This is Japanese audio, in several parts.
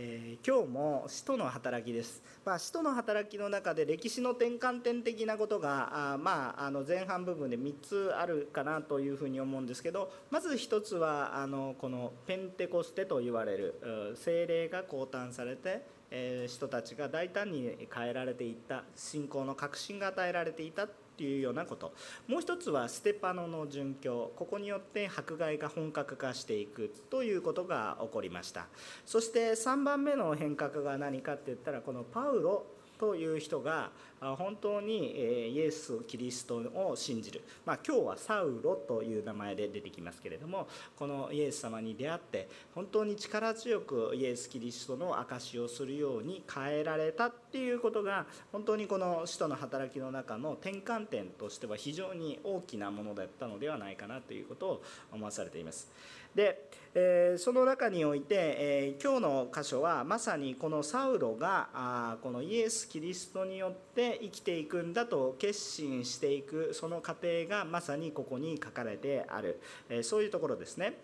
えー、今日も使徒の働きです、まあ、使徒の働きの中で歴史の転換点的なことがあ、まあ、あの前半部分で3つあるかなというふうに思うんですけどまず1つはあのこのペンテコステと言われる精霊が降誕されて、えー、人たちが大胆に変えられていった信仰の確信が与えられていたっていうようなこと。もう一つはステパノの殉教。ここによって迫害が本格化していくということが起こりました。そして3番目の変革が何かって言ったらこのパウロという人が本当にイエス・キリストを信じる、まあ、今日はサウロという名前で出てきますけれどもこのイエス様に出会って本当に力強くイエス・キリストの証しをするように変えられたっていうことが本当にこの使徒の働きの中の転換点としては非常に大きなものだったのではないかなということを思わされています。で、えー、その中において、えー、今日の箇所はまさにこのサウロがあこのイエス・キリストによって生きていくんだと決心していくその過程がまさにここに書かれてある、えー、そういうところですね。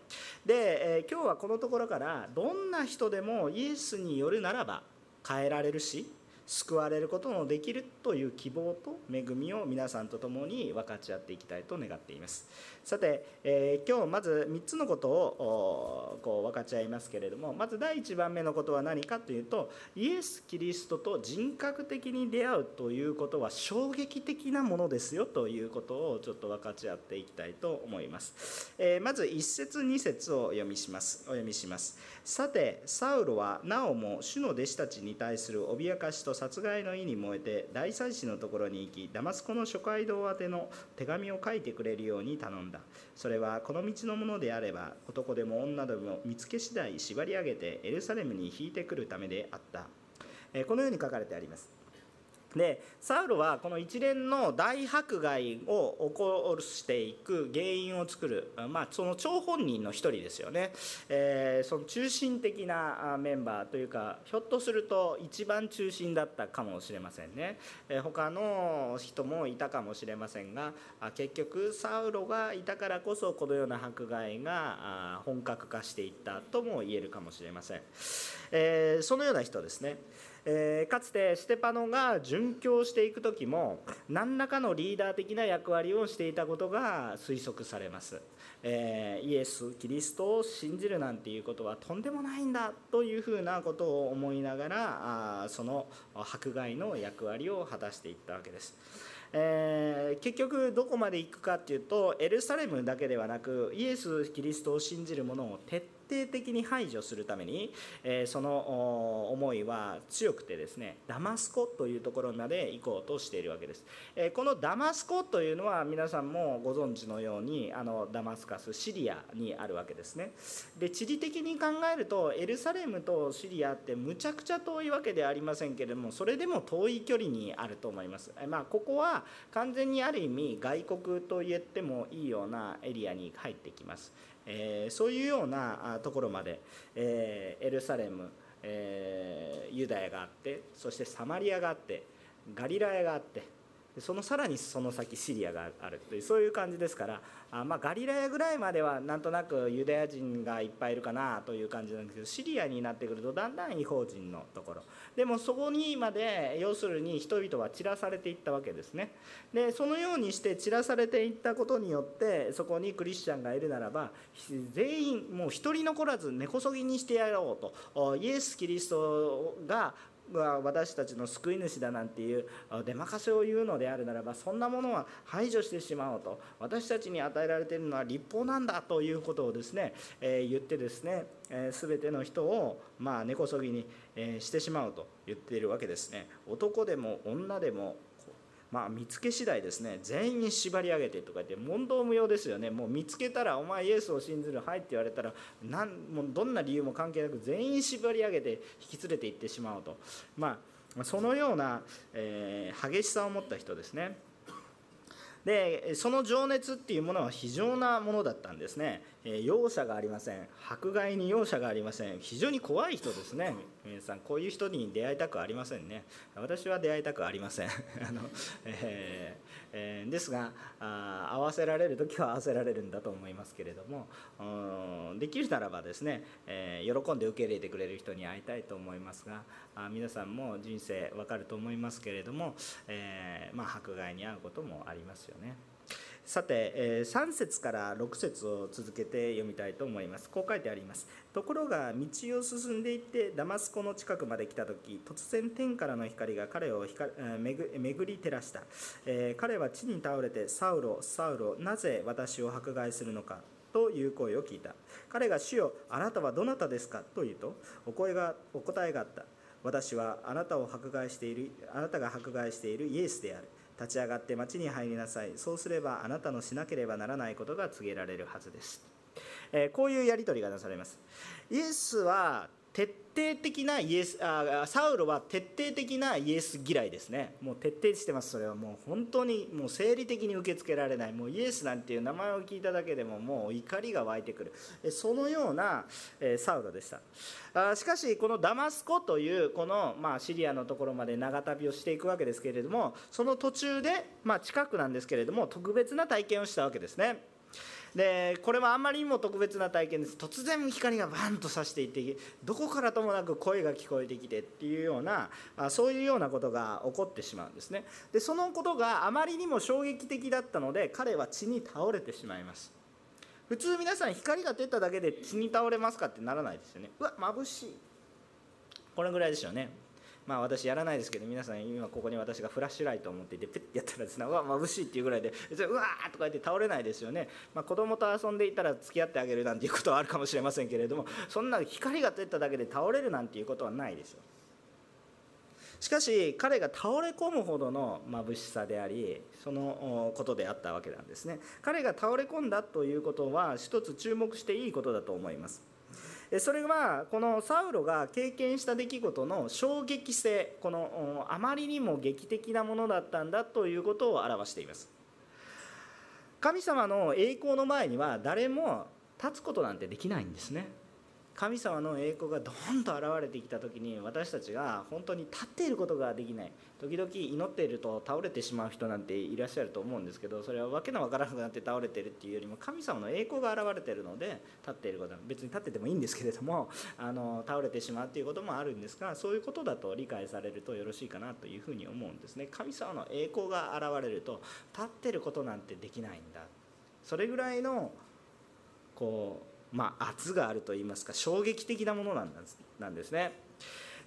で、え今日はこのところからどんな人でもイエスによるならば変えられるし救われることのできるという希望と恵みを皆さんと共に分かち合っていきたいと願っています。さて、えー、今日まず3つのことをこう分かち合いますけれどもまず第1番目のことは何かというとイエス・キリストと人格的に出会うということは衝撃的なものですよということをちょっと分かち合っていきたいと思います、えー、まず1節2節をお読みします。お読みします。さてサウロはなおも主の弟子たちに対する脅かしと殺害の意に燃えて大祭司のところに行きダマスコの諸街道宛ての手紙を書いてくれるように頼んだ。だ。それはこの道のものであれば男でも女でも見つけ次第縛り上げてエルサレムに引いてくるためであった。このように書かれてあります。でサウロはこの一連の大迫害を起こしていく原因を作る、まあ、その張本人の一人ですよね、えー、その中心的なメンバーというかひょっとすると一番中心だったかもしれませんね、えー、他の人もいたかもしれませんが結局サウロがいたからこそこのような迫害が本格化していったとも言えるかもしれません、えー、そのような人ですね。えー、かつてステパノが殉教していく時も何らかのリーダー的な役割をしていたことが推測されます、えー、イエス・キリストを信じるなんていうことはとんでもないんだというふうなことを思いながらあその迫害の役割を果たしていったわけです。えー、結局どこまで行くかっていうとエルサレムだけではなくイエス・キリストを信じる者を徹底的に排除するために、えー、その思いは強くてですねダマスコというところまで行こうとしているわけです、えー、このダマスコというのは皆さんもご存知のようにあのダマスカスシリアにあるわけですね。で地理的に考えるとエルサレムとシリアってむちゃくちゃ遠いわけではありませんけれどもそれでも遠い距離にあると思います、えまあ、ここは完全にある意味外国と言ってもいいようなエリアに入ってきます、え、そういうようなところまで、え、エルサレム、え、ユダヤがあってそしてサマリアがあってガリラヤがあってそのさらにその先シリアがあるというそういう感じですからあまあ、ガリラヤぐらいまではなんとなくユダヤ人がいっぱいいるかなという感じなんですけどシリアになってくるとだんだん違法人のところ。でもそこにまで要するに人々は散らされていったわけですね。でそのようにして散らされていったことによってそこにクリスチャンがいるならば全員もう一人残らず根こそぎにしてやろうとイエス・キリストがは私たちの救い主だなんていう出まかせを言うのであるならばそんなものは排除してしまおうと私たちに与えられているのは立法なんだということをですね、えー、言ってですね、えー、全ての人をまあ根こそぎに、えー、してしまうと言っているわけですね。男でも女でもまあ、見つけ次第ですね。全員に縛り上げてとか言って問答無用ですよね。もう見つけたらお前イエスを信ずるはいって言われたらなんもうどんな理由も関係なく全員縛り上げて引き連れていってしまうと、まあ、そのような、えー、激しさを持った人ですね。でその情熱っていうものは非常なものだったんですね、え容赦がありません。迫害に容赦がありません。非常に怖い人ですね。皆さんこういう人に出会いたくありませんね。私は出会いたくありません。あの、え、ですがあ合わせられる時は合わせられるんだと思いますけれどもできるならばですね、えー、喜んで受け入れてくれる人に会いたいと思いますがあ皆さんも人生わかると思いますけれども、えー、まあ、迫害に遭うこともありますよね。さて、え3節から6節を続けて読みたいと思います。こう書いてあります。ところが道を進んでいってダマスコの近くまで来た時突然天からの光が彼を光巡り照らした、えー、彼は地に倒れてサウロサウロなぜ私を迫害するのかという声を聞いた。彼が主よあなたはどなたですか？と言うとお声がお答えがあった。私はあなたを迫害しているあなたが迫害しているイエスである。立ち上がって町に入りなさい。そうすればあなたのしなければならないことが告げられるはずです、えー、こういうやり取りがなされます。イエスは徹底的なイエスあサウロは徹底的なイエス嫌いですね。もう徹底してますそれは。もう本当にもう生理的に受け付けられない。もうイエスなんていう名前を聞いただけでももう怒りが湧いてくる。そのようなサウロでした。しかしこのダマスコというこの、まあ、シリアのところまで長旅をしていくわけですけれどもその途中で、ま、近くなんですけれども特別な体験をしたわけですね。でこれはあんまりにも特別な体験です。突然光がバンとさしていってどこからともなく声が聞こえてきてっていうようなそういうようなことが起こってしまうんですね。でそのことがあまりにも衝撃的だったので彼は血に倒れてしまいます。普通皆さん光が出ただけで血に倒れますかってならないですよね。うわ眩しい。これぐらいでしょうね。まあ私やらないですけど皆さん今ここに私がフラッシュライトを持っていてペッてやったらですねうわ眩しいっていうぐらいでうわーとか言って倒れないですよね、まあ、子供と遊んでいたら付き合ってあげるなんていうことはあるかもしれませんけれどもそんな光が出ただけで倒れるなんていうことはないですよ。しかし彼が倒れ込むほどの眩しさでありそのことであったわけなんですね。彼が倒れ込んだということは一つ注目していいことだと思います。それはこのサウロが経験した出来事の衝撃性このあまりにも劇的なものだったんだということを表しています。神様の栄光の前には誰も立つことなんてできないんですね。神様の栄光がドーンと現れてきた時に私たちが本当に立っていることができない。時々祈っていると倒れてしまう人なんていらっしゃると思うんですけどそれは訳のわからなくなって倒れてるっていうよりも神様の栄光が現れているので立っていることは別に立っててもいいんですけれども あの倒れてしまうっていうこともあるんですがそういうことだと理解されるとよろしいかなというふうに思うんですね。神様の栄光が現れると立ってることなんてできないんだ。それぐらいのこうまあ、圧があるといいますか衝撃的なものなんですね。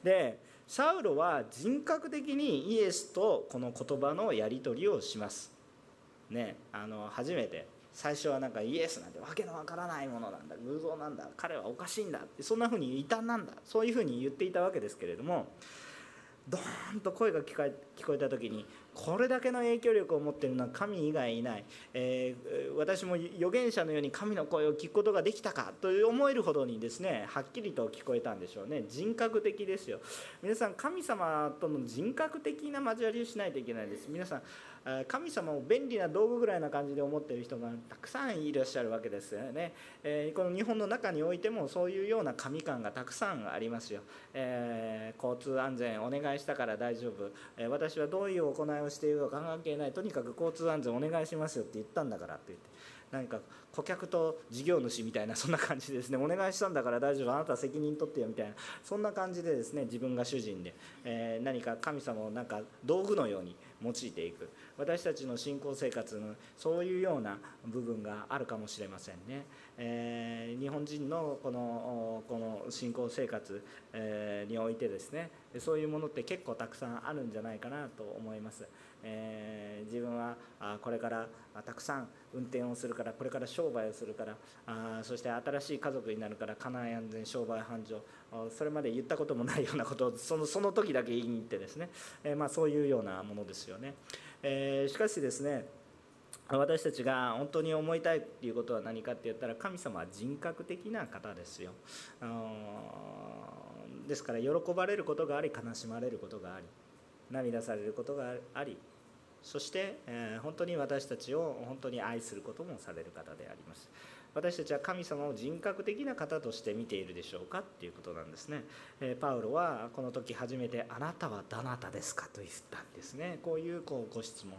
でサウロは人格的にイエスとこの言葉のやり取りをします。ね、あの初めて最初はなんかイエスなんてわけのわからないものなんだ偶像なんだ彼はおかしいんだってそんなふうに異端なんだそういうふうに言っていたわけですけれどもドーンと声が聞こえた時にこれだけの影響力を持っているのは神以外いない、えー、私も預言者のように神の声を聞くことができたかと思えるほどにですねはっきりと聞こえたんでしょうね。人格的ですよ。皆さん神様との人格的な交わりをしないといけないです。皆さん神様を便利な道具ぐらいな感じで思っている人がたくさんいらっしゃるわけですよね、えこの日本の中においてもそういうような神感がたくさんありますよ、え、交通安全お願いしたから大丈夫、え私はどういう行いをしているか関係ない。とにかく交通安全お願いしますよって言ったんだからって言って。何か顧客と事業主みたいなそんな感じですね。お願いしたんだから大丈夫。あなた責任取ってよみたいな。そんな感じでですね自分が主人で、え、何か神様をなんか道具のように用いていく。私たちの信仰生活のそういうような部分があるかもしれませんね、えー、日本人のこのこの信仰生活、え、においてですねそういうものって結構たくさんあるんじゃないかなと思います、えー、自分はこれからたくさん運転をするからこれから商売をするからあそして新しい家族になるから家内安全商売繁盛それまで言ったこともないようなことを そのその時だけ言いに行ってですね、えまあ、そういうようなものですよね。え、しかしですね私たちが本当に思いたいっていうことは何かって言ったら神様は人格的な方ですよ。ですから喜ばれることがあり悲しまれることがあり涙されることがありそして、え本当に私たちを本当に愛することもされる方であります。私たちは神様を人格的な方として見ているでしょうかっていうことなんですね、えパウロはこの時初めて「あなたはどなたですか?」と言ったんですね。こういうこうご質問。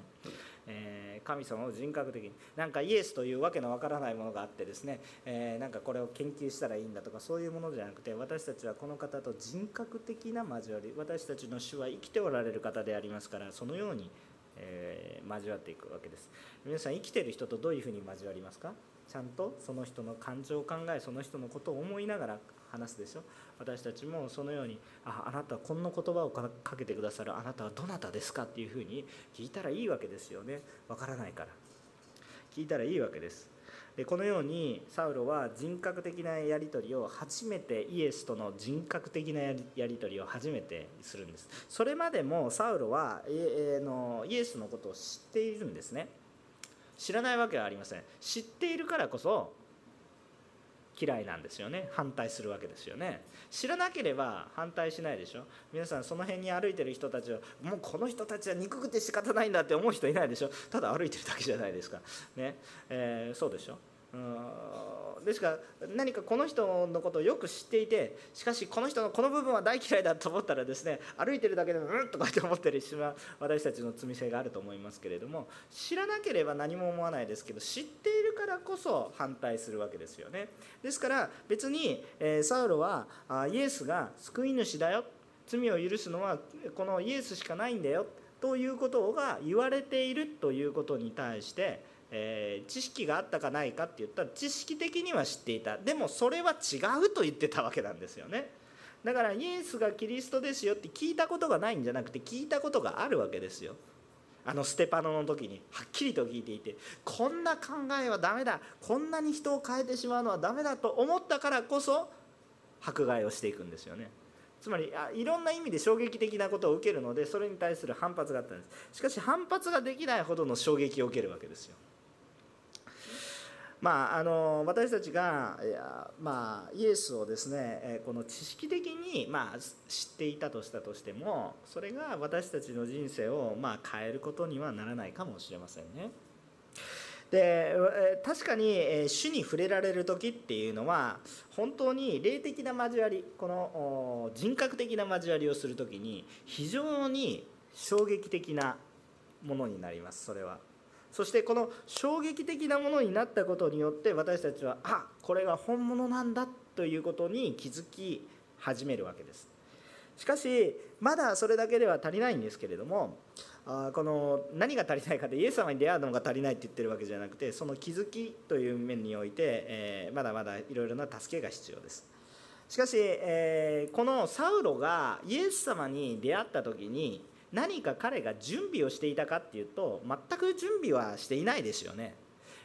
え神様を人格的になんかイエスというわけのわからないものがあってですね、え、なんかこれを研究したらいいんだとかそういうものじゃなくて私たちはこの方と人格的な交わり私たちの主は生きておられる方でありますからそのように、えー、交わっていくわけです。皆さん生きてる人とどういうふうに交わりますか？ちゃんとその人の感情を考えその人のことを思いながら話すでしょ。私たちもそのようにああなたはこんな言葉をかけてくださるあなたはどなたですかっていうふうに聞いたらいいわけですよね。わからないから。聞いたらいいわけです。でこのようにサウロは人格的なやり取りを初めてイエスとの人格的なやり取りを初めてするんです。それまでもサウロはイエスのことを知っているんですね。知らないわけはありません。知っているからこそ嫌いなんですよね。反対するわけですよね。知らなければ反対しないでしょ。皆さんその辺に歩いてる人たちはもうこの人たちは憎くて仕方ないんだって思う人いないでしょ。ただ歩いてるだけじゃないですか。ね、えー、そうでしょ。ですから何かこの人のことをよく知っていてしかしこの人のこの部分は大嫌いだと思ったらですね歩いてるだけでもうんとかって思ってる人は私たちの罪性があると思いますけれども知らなければ何も思わないですけど知っているからこそ反対するわけですよね。ですから別に、えサウロはイエスが救い主だよ罪を許すのはこのイエスしかないんだよということが言われているということに対してえー、知識があったかないかって言ったら知識的には知っていた。でもそれは違うと言ってたわけなんですよね。だからイエスがキリストですよって聞いたことがないんじゃなくて聞いたことがあるわけですよ。あのステパノの時にはっきりと聞いていてこんな考えはダメだ。こんなに人を変えてしまうのはダメだと思ったからこそ迫害をしていくんですよね。つまりいろんな意味で衝撃的なことを受けるのでそれに対する反発があったんです。しかし反発ができないほどの衝撃を受けるわけですよ。まあ、あの私たちがいや、まあ、イエスをですねこの知識的に、まあ、知っていたとしたとしてもそれが私たちの人生を、まあ、変えることにはならないかもしれませんね。で確かに主に触れられる時っていうのは本当に霊的な交わりこの人格的な交わりをする時に非常に衝撃的なものになりますそれは。そしてこの衝撃的なものになったことによって私たちはあこれが本物なんだということに気づき始めるわけです。しかしまだそれだけでは足りないんですけれどもあこの何が足りないかでイエス様に出会うのが足りないって言ってるわけじゃなくてその気づきという面において、えー、まだまだいろいろな助けが必要です。しかし、えー、このサウロがイエス様に出会った時に何か彼が準備をしていたかっていうと全く準備はしていないですよね。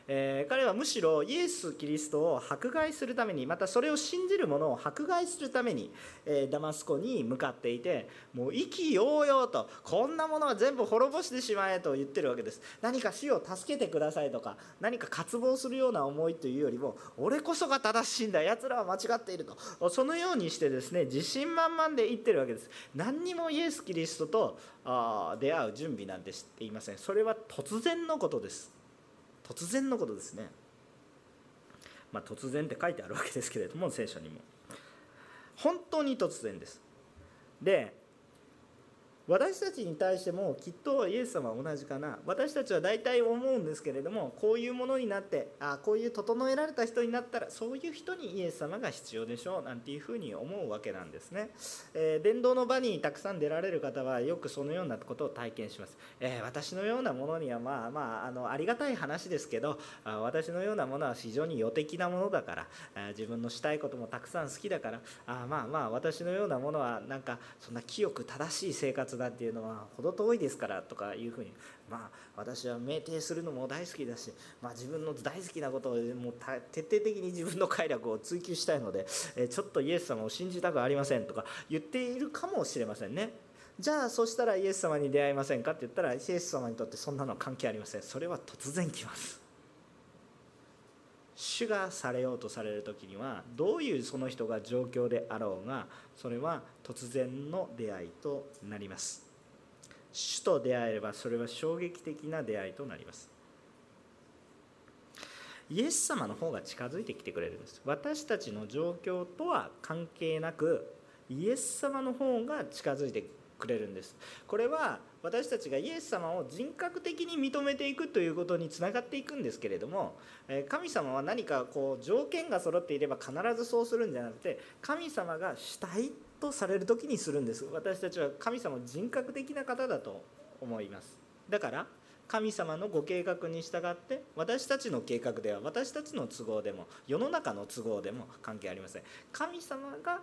えー、彼はむしろイエス・キリストを迫害するためにまたそれを信じる者を迫害するために、えー、ダマスコに向かっていてもう意気揚々とこんなものは全部滅ぼしてしまえと言ってるわけです。何か死を助けてくださいとか何か渇望するような思いというよりも俺こそが正しいんだ奴らは間違っていると。そのようにしてですね自信満々で言ってるわけです。何にもイエス・キリストとあ出会う準備なんて知っていません。それは突然のことです。突然のことですね。まあ、突然って書いてあるわけですけれども聖書にも本当に突然ですで私たちに対してもきっとイエス様は同じかな。私たちは大体思うんですけれどもこういうものになってあこういう整えられた人になったらそういう人にイエス様が必要でしょうなんていうふうに思うわけなんですね、えー、伝道の場にたくさん出られる方はよくそのようなことを体験します、えー、私のようなものにはまあまああのありがたい話ですけどあ私のようなものは非常に予的なものだからあ自分のしたいこともたくさん好きだからあまあまあ私のようなものはなんかそんな清く正しい生活だっていうのは程遠いですからとかいうふうにまあ私は酩酊するのも大好きだし、まあ、自分の大好きなことをもう徹底的に自分の快楽を追求したいので、えちょっとイエス様を信じたくありませんとか言っているかもしれませんね。じゃあそしたらイエス様に出会いませんかって言ったらイエス様にとってそんなの関係ありませんそれは突然来ます主がされようとされる時にはどういうその人が状況であろうがそれは突然の出会いとなります。主と出会えればそれは衝撃的な出会いとなります。イエス様の方が近づいてきてくれるんです。私たちの状況とは関係なくイエス様の方が近づいてくれるんです。これは私たちがイエス様を人格的に認めていくということにつながっていくんですけれども神様は何かこう条件が揃っていれば必ずそうするんじゃなくて神様が主体とされる時にするんです。私たちは神様人格的な方だと思います。だから神様のご計画に従って私たちの計画では私たちの都合でも世の中の都合でも関係ありません。神様が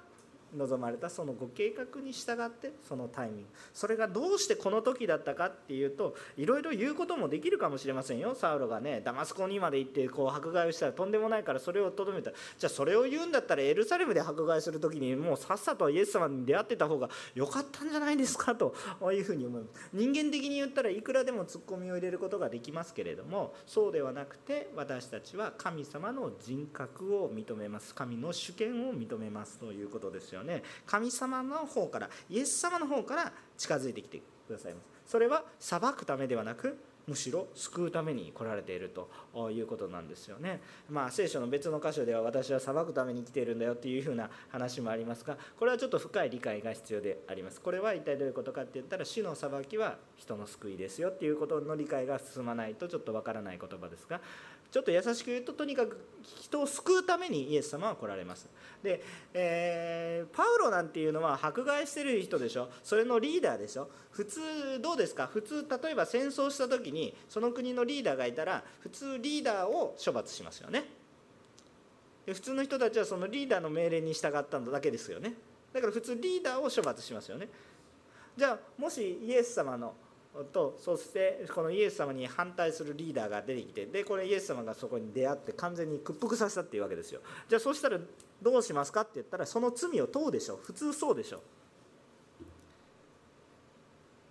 望まれたそのご計画に従ってそのタイミング。それがどうしてこの時だったかっていうといろいろ言うこともできるかもしれませんよ。サウロがねダマスコにまで行ってこう迫害をしたらとんでもないからそれをとどめた。じゃあそれを言うんだったらエルサレムで迫害する時にもうさっさとイエス様に出会ってた方が良かったんじゃないですかというふうに思います。人間的に言ったらいくらでもツッコミを入れることができますけれどもそうではなくて私たちは神様の人格を認めます。神の主権を認めますということですよよね神様の方からイエス様の方から近づいてきてくださいますそれは裁くためではなくむしろ救うために来られているということなんですよね。まあ聖書の別の箇所では私は裁くために来ているんだよっていうふうな話もありますがこれはちょっと深い理解が必要であります。これは一体どういうことかって言ったら主の裁きは人の救いですよっていうことの理解が進まないとちょっとわからない言葉ですがちょっと優しく言うととにかく人を救うためにイエス様は来られます。で、えー、パウロなんていうのは迫害してる人でしょ？それのリーダーでしょ？普通どうですか？普通例えば戦争した時にその国のリーダーがいたら普通リーダーを処罰しますよね。で普通の人たちはそのリーダーの命令に従ったんだけですよね。だから普通リーダーを処罰しますよね。じゃあもしイエス様のとそしてこのイエス様に反対するリーダーが出てきてでこれイエス様がそこに出会って完全に屈服させたっていうわけですよ。じゃあそうしたらどうしますかって言ったらその罪を問うでしょ普通そうでしょ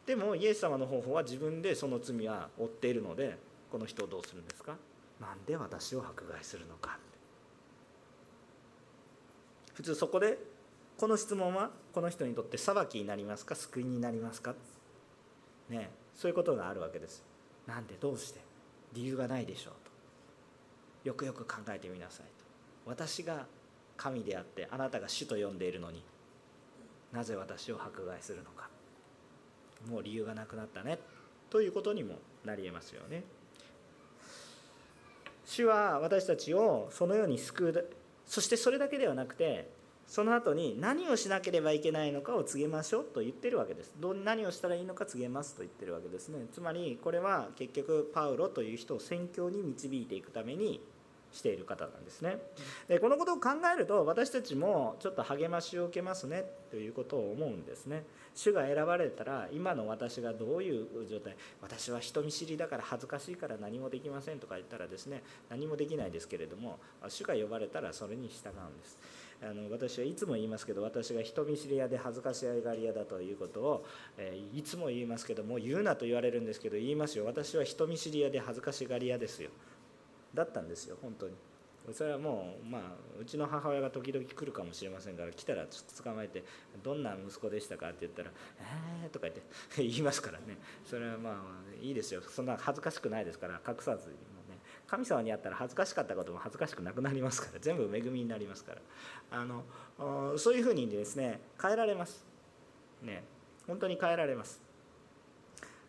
でもイエス様の方法は自分でその罪は負っているのでこの人をどうするんですか？なんで私を迫害するのか。普通そこでこの質問はこの人にとって裁きになりますか？救いになりますか？ね、そういうことがあるわけです。なんでどうして？理由がないでしょうと。よくよく考えてみなさいと。私が神であってあなたが主と呼んでいるのになぜ私を迫害するのか。もう理由がなくなったね。ということにもなりえますよね。主は私たちをそのように救う。そしてそれだけではなくてその後に何をしなければいけないのかを告げましょうと言ってるわけです。ど何をしたらいいのか告げますと言ってるわけですね。つまりこれは結局パウロという人を宣教に導いていくためにしている方なんですね。でこのことを考えると私たちもちょっと励ましを受けますねということを思うんですね。主が選ばれたら今の私がどういう状態私は人見知りだから恥ずかしいから何もできませんとか言ったらですね何もできないですけれども主が呼ばれたらそれに従うんです。あの私はいつも言いますけど私が人見知り屋で恥ずかしがり屋だということを、え、いつも言いますけどもう言うなと言われるんですけど言いますよ。私は人見知り屋で恥ずかしがり屋ですよ。だったんですよ本当に。それはもうまあうちの母親が時々来るかもしれませんから来たらちょっと捕まえて「どんな息子でしたか?」って言ったら「えー」とか言って言いますからね。それはまあいいですよ。そんな恥ずかしくないですから隠さずに。神様に会ったら恥ずかしかったことも恥ずかしくなくなりますから。全部恵みになりますから。あのそういうふうにですね変えられます。ね本当に変えられます、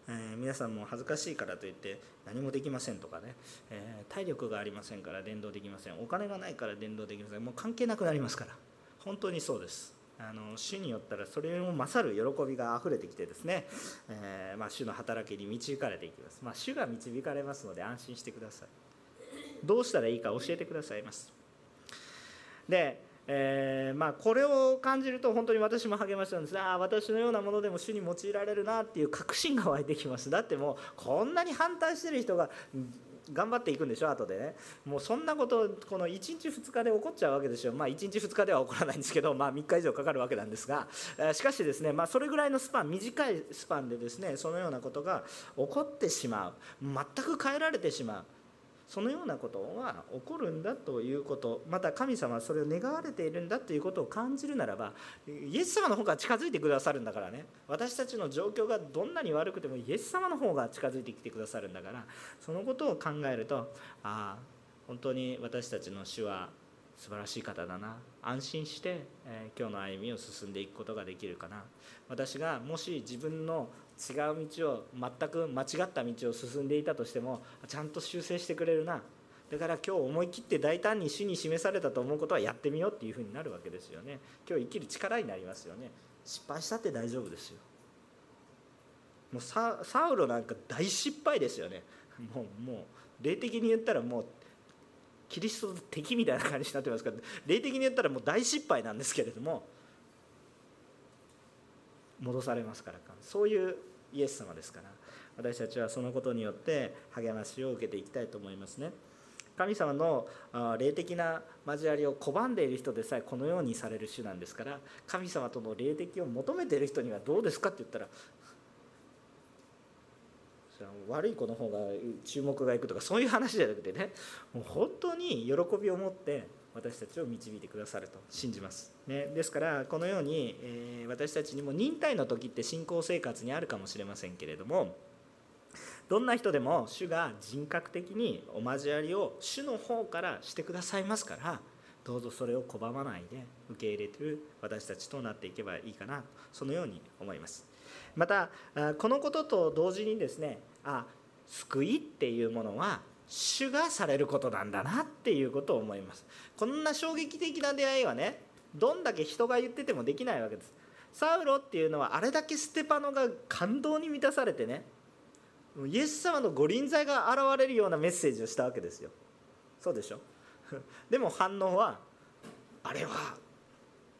えー、皆さんも恥ずかしいからといって何もできませんとかね、えー、体力がありませんから伝道できません。お金がないから伝道できません。もう関係なくなりますから。本当にそうです。あの主によったらそれを勝る喜びがあふれてきてですね、えー、まあ、主の働きに導かれていきます、まあ、主が導かれますので安心してください。どうしたらいいか教えてくださいます。でえー、まあ、これを感じると本当に私も励ましたんです。ああ私のようなものでも主に用いられるなっていう確信が湧いてきます。だってもうこんなに反対してる人が頑張っていくんでしょ後でね。もうそんなことこの1日2日で起こっちゃうわけですよ。まあ1日2日では起こらないんですけどまあ3日以上かかるわけなんですが。しかしですねまあそれぐらいのスパン短いスパンでですねそのようなことが起こってしまう。全く変えられてしまう。そのようなことは起こるんだということ。また神様はそれを願われているんだということを感じるならばイエス様の方が近づいてくださるんだからね。私たちの状況がどんなに悪くてもイエス様の方が近づいてきてくださるんだから。そのことを考えるとああ本当に私たちの主は素晴らしい方だな。安心して、えー、今日の歩みを進んでいくことができるかな。私がもし自分の違う道を全く間違った道を進んでいたとしてもちゃんと修正してくれるな。だから今日思い切って大胆に主に示されたと思うことはやってみようっていうふうになるわけですよね。今日生きる力になりますよね。失敗したって大丈夫ですよ。もうサウロなんか大失敗ですよね。もうもう霊的に言ったらもうキリストの敵みたいな感じになってますから霊的に言ったらもう大失敗なんですけれども戻されますからそういうイエス様ですから私たちはそのことによって励ましを受けていきたいと思いますね。神様の霊的な交わりを拒んでいる人でさえこのようにされる種なんですから神様との霊的を求めている人にはどうですかって言ったら悪い子の方が注目がいくとかそういう話じゃなくてねもう本当に喜びを持って私たちを導いてくださると信じます、ね、ですからこのように、え、私たちにも忍耐の時って信仰生活にあるかもしれませんけれどもどんな人でも主が人格的にお交わりを主の方からしてくださいますからどうぞそれを拒まないで受け入れてる私たちとなっていけばいいかなそのように思います。またこのことと同時にですねあ救いっていうものは主がされることなんだなっていうことを思います。こんな衝撃的な出会いはねどんだけ人が言っててもできないわけです。サウロっていうのはあれだけステパノが感動に満たされてねイエス様の御臨在が現れるようなメッセージをしたわけですよ。そうでしょ？でも反応はあれは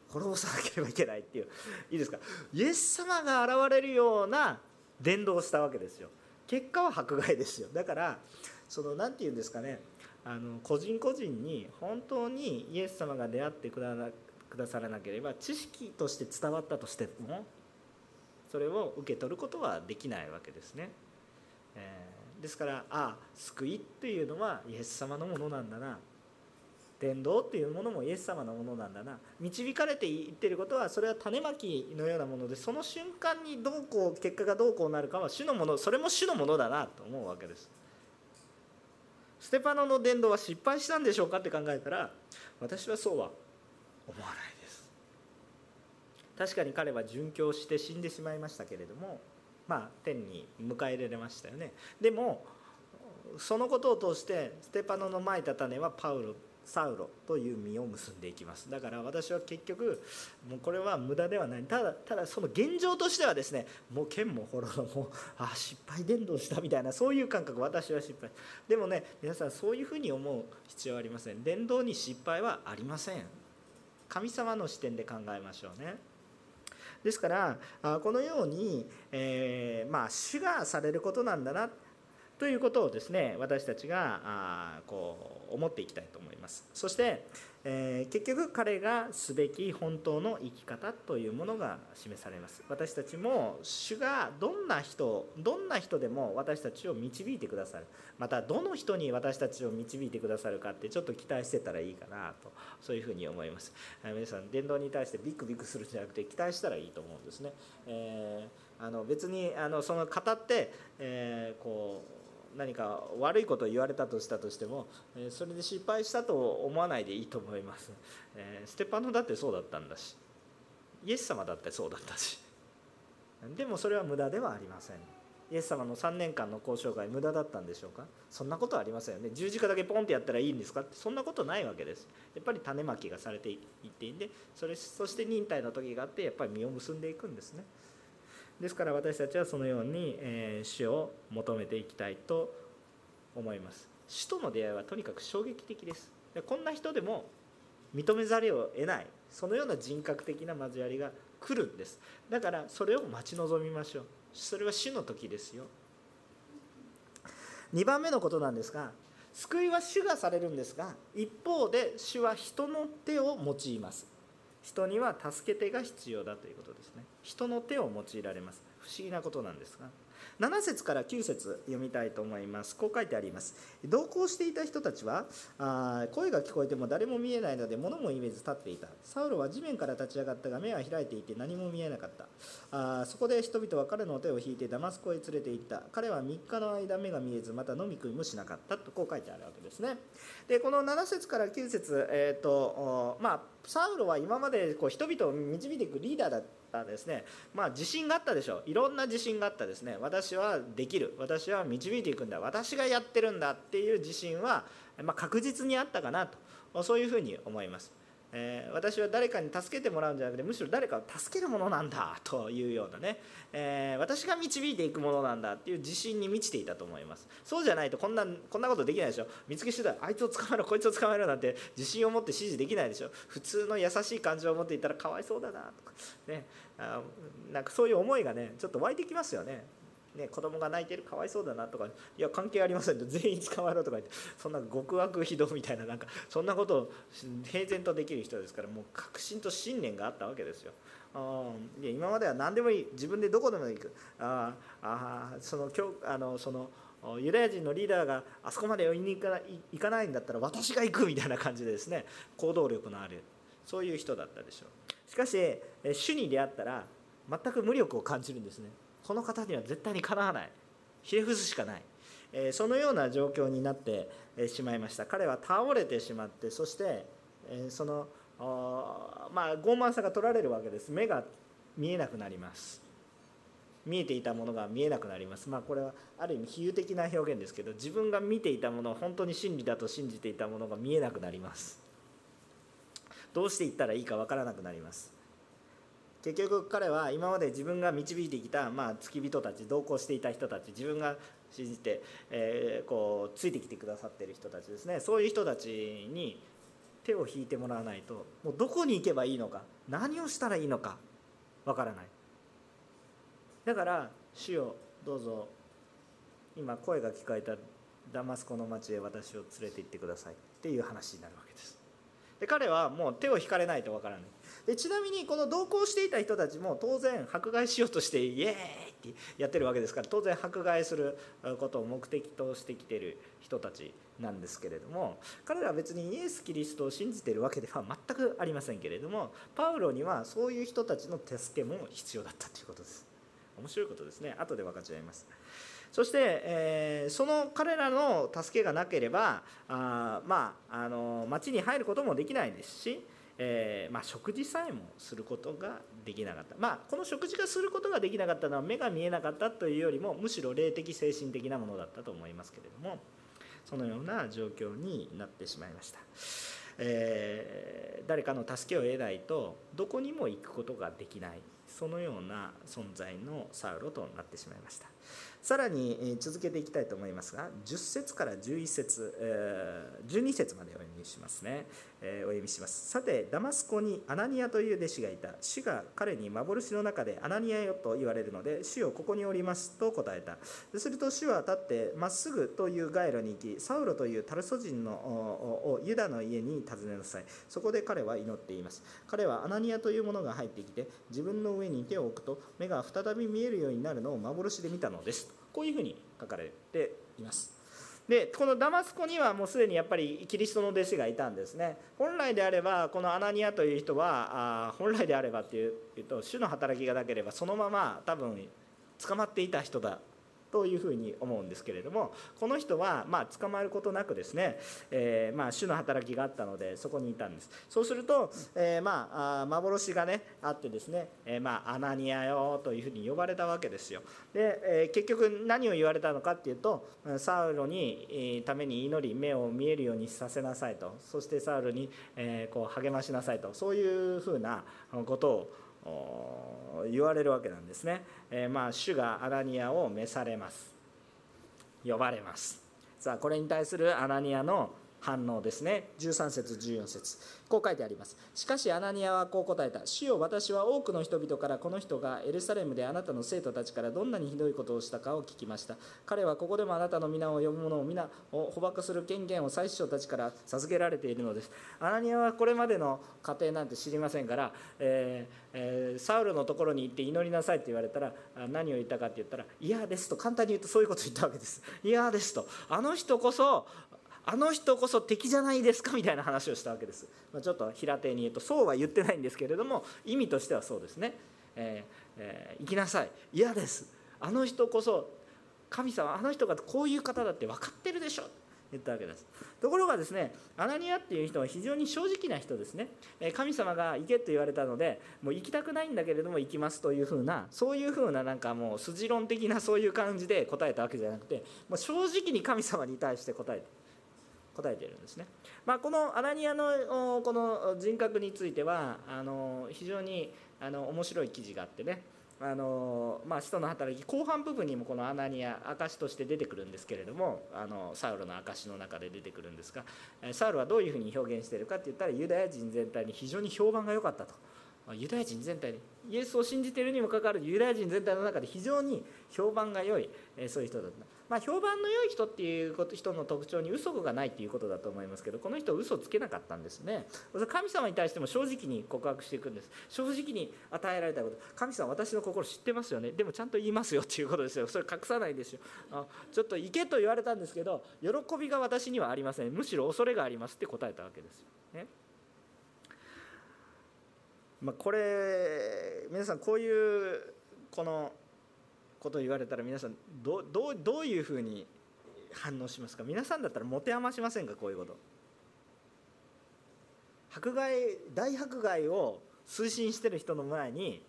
滅ぼさなければいけないっていう。いいですか？イエス様が現れるような伝道をしたわけですよ。結果は迫害ですよ。だからその何て言うんですかねあの個人個人に本当にイエス様が出会ってくださらなければ知識として伝わったとしてもそれを受け取ることはできないわけですね。えー、ですからああ救いっていうのはイエス様のものなんだな伝道っていうものもイエス様のものなんだな導かれていってることはそれは種まきのようなものでその瞬間にどうこう結果がどうこうなるかは主のものそれも主のものだなと思うわけです。ステパノの伝道は失敗したんでしょうかって考えたら私はそうは思わないです。確かに彼は殉教して死んでしまいましたけれどもまあ天に迎え入れましたよね。でもそのことを通してステパノのまいた種はパウロサウロという実を結んでいきます。だから私は結局もうこれは無駄ではない。ただただその現状としてはですねもう剣も滅ろもうあ失敗伝道したみたいなそういう感覚私は失敗。でもね皆さんそういうふうに思う必要はありません。伝道に失敗はありません。神様の視点で考えましょうね。ですからこのように、えー、まあ主がされることなんだなということをですね私たちがあこう思っていきたいと思います。そして、えー、結局彼がすべき本当の生き方というものが示されます。私たちも主がどんな人どんな人でも私たちを導いてくださる。またどの人に私たちを導いてくださるかってちょっと期待してたらいいかなとそういうふうに思います。皆さん伝道に対してビクビクするんじゃなくて期待したらいいと思うんですね、えー、あの別にあのその語って、えー、こう何か悪いことを言われたとしたとしてもそれで失敗したと思わないでいいと思います、えステパノだってそうだったんだしイエス様だってそうだったし。でもそれは無駄ではありません。イエス様の3年間の交渉会無駄だったんでしょうか？そんなことはありませんよね。十字架だけポンってやったらいいんですか？ってそんなことないわけです。やっぱり種まきがされていっていいんでそれそして忍耐の時があってやっぱり実を結んでいくんですね。ですから私たちはそのように、え主を求めていきたいと思います。主との出会いはとにかく衝撃的です。こんな人でも認めざるを得ない。そのような人格的な交わりが来るんです。だからそれを待ち望みましょう。それは主の時ですよ。2番目のことなんですが救いは主がされるんですが一方で主は人の手を用います。人には助け手が必要だということですね。人の手を用いられます。不思議なことなんですが。7節から9節読みたいと思います。こう書いてあります。同行していた人たちはあ声が聞こえても誰も見えないので物も言えず立っていた。サウロは地面から立ち上がったが目は開いていて何も見えなかった。あそこで人々は彼の手を引いてダマスコへ連れて行った。彼は3日の間目が見えずまた飲み食いもしなかった。とこう書いてあるわけですね。でこの7節から9節えーとまあ、サウロは今までこう人々を導いていくリーダーだったですね、まあ、自信があったでしょう。いろんな自信があったですね。私はできる。私は導いていくんだ。私がやってるんだっていう自信は、まあ、確実にあったかなと。そういうふうに思います。えー、私は誰かに助けてもらうんじゃなくてむしろ誰かを助けるものなんだというようなね、えー、私が導いていくものなんだっていう自信に満ちていたと思います。そうじゃないとこんなこんなことできないでしょ。見つけ次第あいつを捕まえろこいつを捕まえろなんて自信を持って指示できないでしょ。普通の優しい感情を持っていたらかわいそうだなとかね。あなんかそういう思いがねちょっと湧いてきますよね。ね、子供が泣いてるかわいそうだなとかいや関係ありませんと全員捕まえろとか言ってそんな極悪非道みたいななんかそんなことを平然とできる人ですからもう確信と信念があったわけですよ。あいや今までは何でもいい。自分でどこでも行くああその今日あのそのユダヤ人のリーダーがあそこまでに行かない行かないんだったら私が行くみたいな感じでですね行動力のあるそういう人だったでしょう。しかし主に出会ったら全く無力を感じるんですね。この方には絶対にかなわない。ひれ伏すしかない、えそのような状況になってしまいました。彼は倒れてしまってそして、えそのまあ傲慢さが取られるわけです。目が見えなくなります。見えていたものが見えなくなります。まあこれはある意味比喩的な表現ですけど自分が見ていたものを本当に真理だと信じていたものが見えなくなります。どうしていったらいいかわからなくなります。結局彼は今まで自分が導いてきた、まあ、付き人たち同行していた人たち自分が信じて、えー、こうついてきてくださってる人たちですね。そういう人たちに手を引いてもらわないともうどこに行けばいいのか何をしたらいいのかわからない。だから主よどうぞ今声が聞こえたダマスコの町へ私を連れて行ってくださいっていう話になるわけです。で彼はもう手を引かれないとわからない。でちなみにこの同行していた人たちも当然迫害しようとしてイエーイってやってるわけですから当然迫害することを目的としてきてる人たちなんですけれども彼らは別にイエス・キリストを信じてるわけでは全くありませんけれどもパウロにはそういう人たちの手助けも必要だったということです。面白いことですね。後で分かち合います。そして、えー、その彼らの助けがなければあまああの町に入ることもできないですしえー、まあ、食事さえもすることができなかった、まあ、この食事がすることができなかったのは目が見えなかったというよりもむしろ霊的精神的なものだったと思いますけれどもそのような状況になってしまいました、えー、誰かの助けを得ないとどこにも行くことができない。そのような存在のサウロとなってしまいました。さらに続けていきたいと思いますが10節から11節12節までお読みしますね。お読みします。さてダマスコにアナニアという弟子がいた。主が彼に幻の中でアナニアよと言われるので主よここにおりますと答えた。すると主は立ってまっすぐという街路に行きサウロというタルソ人のをユダの家に訪ねなさい。そこで彼は祈っています。彼はアナニアというものが入ってきて自分の上に手を置くと目が再び見えるようになるのを幻で見たのです。こういうふうに書かれています。でこのダマスコにはもうすでにやっぱりキリストの弟子がいたんですね。本来であればこのアナニアという人はあ本来であればっていうと主の働きがなければそのまま多分捕まっていた人だ。というふうに思うんですけれどもこの人はま捕まることなくですね、えー、ま主の働きがあったのでそこにいたんです。そうすると、えー、まあ幻がねあってですね、えー、まアナニアよというふうに呼ばれたわけですよ。で、え結局何を言われたのかっていうとサウロにために祈り目を見えるようにさせなさいと。そしてサウロに、えこう励ましなさいと。そういうふうなことを言われるわけなんですね、えー、まあ主がアナニアを召されます。呼ばれます。さあこれに対するアナニアの反応ですね。13節14節。こう書いてあります。しかしアナニアはこう答えた。主よ私は多くの人々からこの人がエルサレムであなたの生徒たちからどんなにひどいことをしたかを聞きました。彼はここでもあなたの皆を呼ぶ者を皆を捕獲する権限を祭司長たちから授けられているのです。アナニアはこれまでの過程なんて知りませんから、えーえー、サウルのところに行って祈りなさいって言われたら何を言ったかって言ったら嫌ですと簡単に言うとそういうことを言ったわけです。嫌ですと。あの人こそあの人こそ敵じゃないですかみたいな話をしたわけです、まあ、ちょっと平手に言うとそうは言ってないんですけれども意味としてはそうですね、えーえー、行きなさい。嫌です。あの人こそ神様あの人がこういう方だって分かってるでしょ。言ったわけです。ところがですねアナニアっていう人は非常に正直な人ですね。神様が行けと言われたのでもう行きたくないんだけれども行きますというふうなそういうふうななんかもう筋論的なそういう感じで答えたわけじゃなくてもう正直に神様に対して答えて答えているんですね。まあ、このアナニアのこの人格についてはあの非常にあの面白い記事があってねあのまあ、使徒の働き後半部分にもこのアナニア証として出てくるんですけれどもあのサウルの証の中で出てくるんですがサウルはどういうふうに表現しているかって言ったらユダヤ人全体に非常に評判が良かったとユダヤ人全体にイエスを信じているにもかかわらずユダヤ人全体の中で非常に評判が良いそういう人だった。まあ、評判の良い人っていう人の特徴に嘘がないっていうことだと思いますけどこの人嘘つけなかったんですね。神様に対しても正直に告白していくんです。正直に与えられたこと。神様私の心知ってますよね。でもちゃんと言いますよっていうことですよ。それ隠さないですよ。あちょっと行けと言われたんですけど喜びが私にはありません。むしろ恐れがありますって答えたわけですよ。ね。まあ、これ皆さんこういうこのことを言われたら皆さんどどどういうふうに反応しますか？皆さんだったら持て余しませんか？こういうこと。迫害大迫害を推進してる人の前に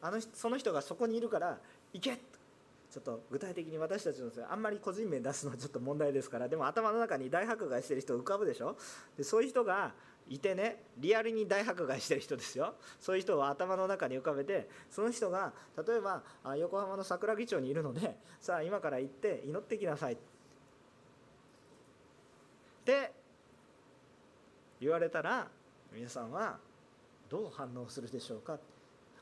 あのその人がそこにいるから行けちょっと具体的に私たちのあんまり個人名出すのはちょっと問題ですからでも頭の中に大迫害してる人浮かぶでしょ？でそういう人がいてねリアルに大迫害してる人ですよ。そういう人を頭の中に浮かべてその人が例えば横浜の桜木町にいるのでさあ今から行って祈ってきなさい。って言われたら皆さんはどう反応するでしょうか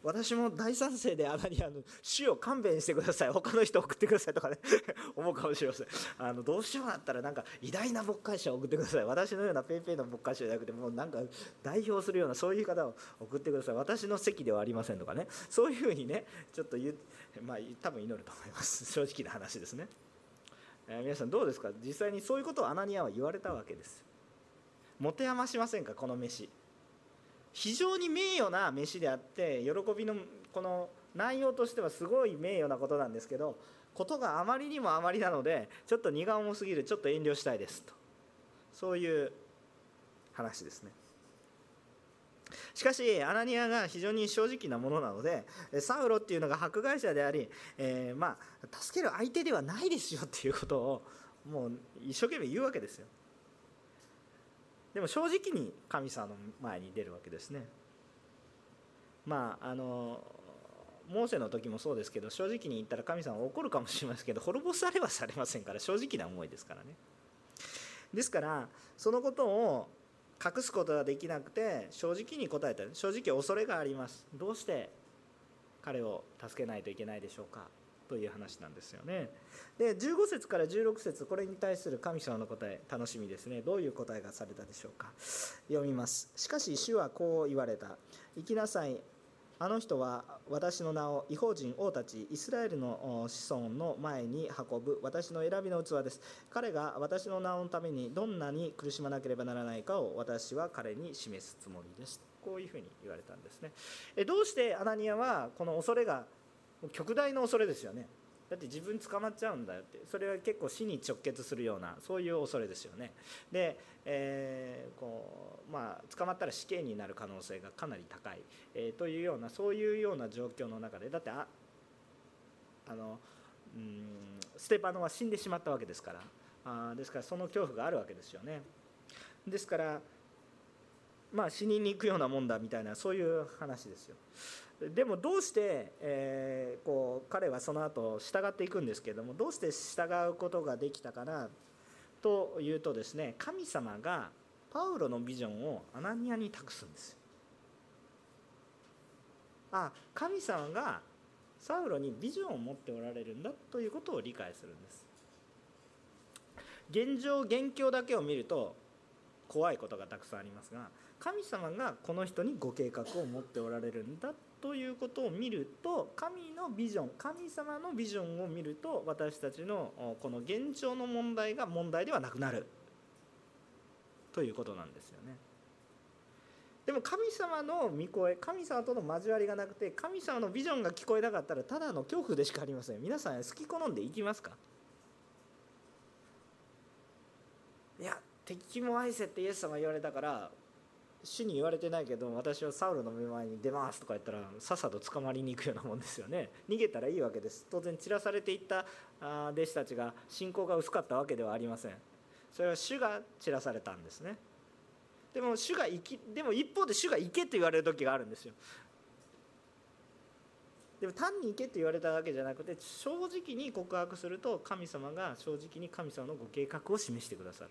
私も大賛成であナにあの主を勘弁してください。他の人送ってくださいとかね。思うかもしれません。あのどうしようだったらなんか偉大な牧会者を送ってください。私のような paypay の牧会者じゃなくてもうなんか代表するようなそういう方を送ってください。私の席ではありませんとかね。そういうふうにねちょっと言まあ多分祈ると思います。正直な話ですね、えー、皆さんどうですか？実際にそういうことをアナニアは言われたわけです。持て余しませんか？この飯。非常に名誉な飯であって喜びのこの内容としてはすごい名誉なことなんですけどことがあまりにもあまりなのでちょっと荷が重すぎるちょっと遠慮したいですと。そういう話ですね。しかしアナニアが非常に正直なものなのでサウロっていうのが迫害者であり、えー、まあ助ける相手ではないですよっていうことをもう一生懸命言うわけですよ。でも正直に神様の前に出るわけですね。まああのモーセの時もそうですけど正直に言ったら神様は怒るかもしれませんけど滅ぼされはされませんから正直な思いですからね。ですからそのことを隠すことができなくて正直に答えた。正直恐れがあります。どうして彼を助けないといけないでしょうか。という話なんですよね。で15節から16節これに対する神様の答え楽しみですね。どういう答えがされたでしょうか。読みます。しかし主はこう言われた。行きなさい。あの人は私の名を違法人王たちイスラエルの子孫の前に運ぶ。私の選びの器です。彼が私の名のためにどんなに苦しまなければならないかを私は彼に示すつもりです。こういうふうに言われたんですね。どうしてアナニアはこの恐れが極大の恐れですよね。だって自分捕まっちゃうんだよって。それは結構死に直結するようなそういう恐れですよね。で、えー、こうまあ捕まったら死刑になる可能性がかなり高い、えー、というようなそういうような状況の中でだってああのうんステパノは死んでしまったわけですから。あですからその恐怖があるわけですよね。ですからまあ死にに行くようなもんだみたいなそういう話ですよ。でもどうして、えー、こう彼はその後従っていくんですけれどもどうして従うことができたかなというとですね神様がパウロのビジョンをアナニアに託すんです。あ神様がサウロにビジョンを持っておられるんだということを理解するんです。現状現況だけを見ると怖いことがたくさんありますが神様がこの人にご計画を持っておられるんだということを見ると神のビジョン神様のビジョンを見ると私たちのこの現状の問題が問題ではなくなる。ということなんですよね。でも神様の御声神様との交わりがなくて神様のビジョンが聞こえなかったらただの恐怖でしかありません。皆さん好き好んでいきますか？いや敵も愛せってイエス様言われたから主に言われてないけど私はサウルの目前に出ますとか言ったらさっさと捕まりに行くようなもんですよね。逃げたらいいわけです。当然散らされていった弟子たちが信仰が薄かったわけではありません。それは主が散らされたんですね。でも主が生きでも一方で主が行けと言われる時があるんですよ。でも単に行けと言われたわけじゃなくて正直に告白すると神様が正直に神様のご計画を示してくださる。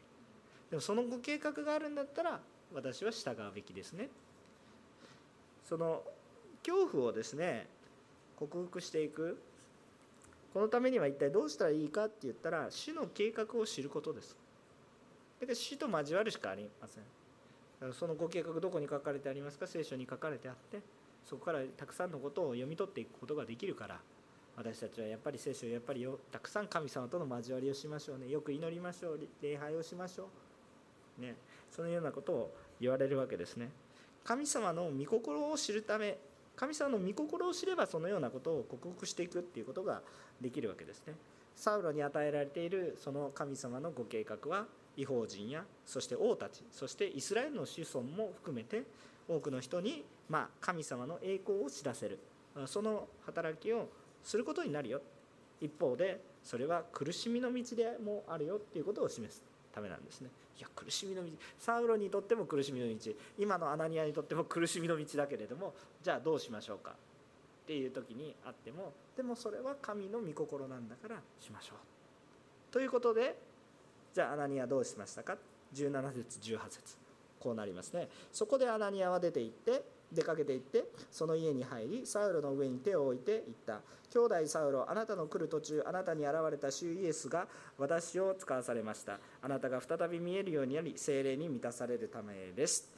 でもそのご計画があるんだったら私は従うべきですね。その恐怖をですね克服していく。このためには一体どうしたらいいかって言ったら主の計画を知ることです。だから主と交わるしかありません。そのご計画どこに書かれてありますか？聖書に書かれてあってそこからたくさんのことを読み取っていくことができるから私たちはやっぱり聖書をやっぱりよたくさん神様との交わりをしましょうね。よく祈りましょう。礼拝をしましょう。ねそのようなことを言われるわけですね。神様の御心を知るため神様の御心を知ればそのようなことを克服していくっていうことができるわけですね。サウロに与えられているその神様のご計画は違法人やそして王たちそしてイスラエルの子孫も含めて多くの人に、まあ、神様の栄光を知らせる。その働きをすることになるよ。一方でそれは苦しみの道でもあるよっていうことを示す。ためなんですね。いや苦しみの道。サウロにとっても苦しみの道。今のアナニアにとっても苦しみの道だけれどもじゃあどうしましょうか。っていう時にあってもでもそれは神の御心なんだからしましょう。ということでじゃあアナニアどうしましたか？17節18節。こうなりますね。そこでアナニアは出て行って出かけて行ってその家に入りサウロの上に手を置いて言った。兄弟サウロあなたの来る途中あなたに現れた主イエスが私を使わされました。あなたが再び見えるようになり精霊に満たされるためです。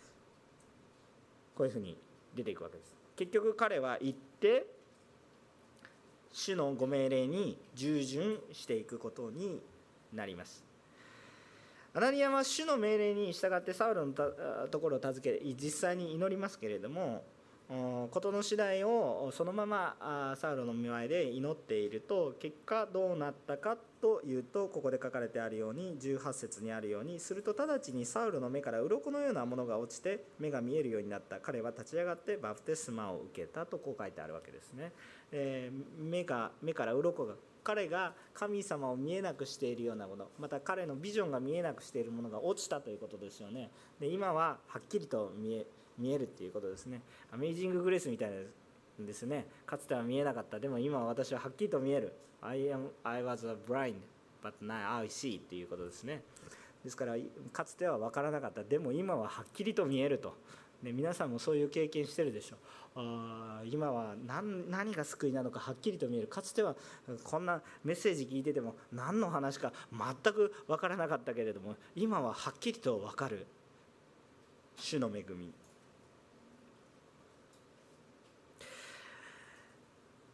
こういうふうに出ていくわけです。結局彼は行って主のご命令に従順していくことになります。アナニアは主の命令に従ってサウルのところを助け実際に祈りますけれども事の次第をそのままサウルの見舞いで祈っていると結果どうなったかというとここで書かれてあるように18節にあるようにすると直ちにサウルの目から鱗のようなものが落ちて目が見えるようになった。彼は立ち上がってバプテスマを受けたとこう書いてあるわけですね、え、目が目から鱗が彼が神様を見えなくしているようなものまた彼のビジョンが見えなくしているものが落ちたということですよね。で今ははっきりと見え見えるっていうことですね。アメイジンググレースみたいなですね。かつては見えなかった。でも今は私ははっきりと見える。I, am, I was a blind but now I see っていうことですね。ですからかつては分からなかった。でも今ははっきりと見えると。ね、皆さんもそういう経験してるでしょ。あ今は何何が救いなのかはっきりと見える。かつてはこんなメッセージ聞いてても何の話か全く分からなかったけれども今ははっきりと分かる。主の恵み。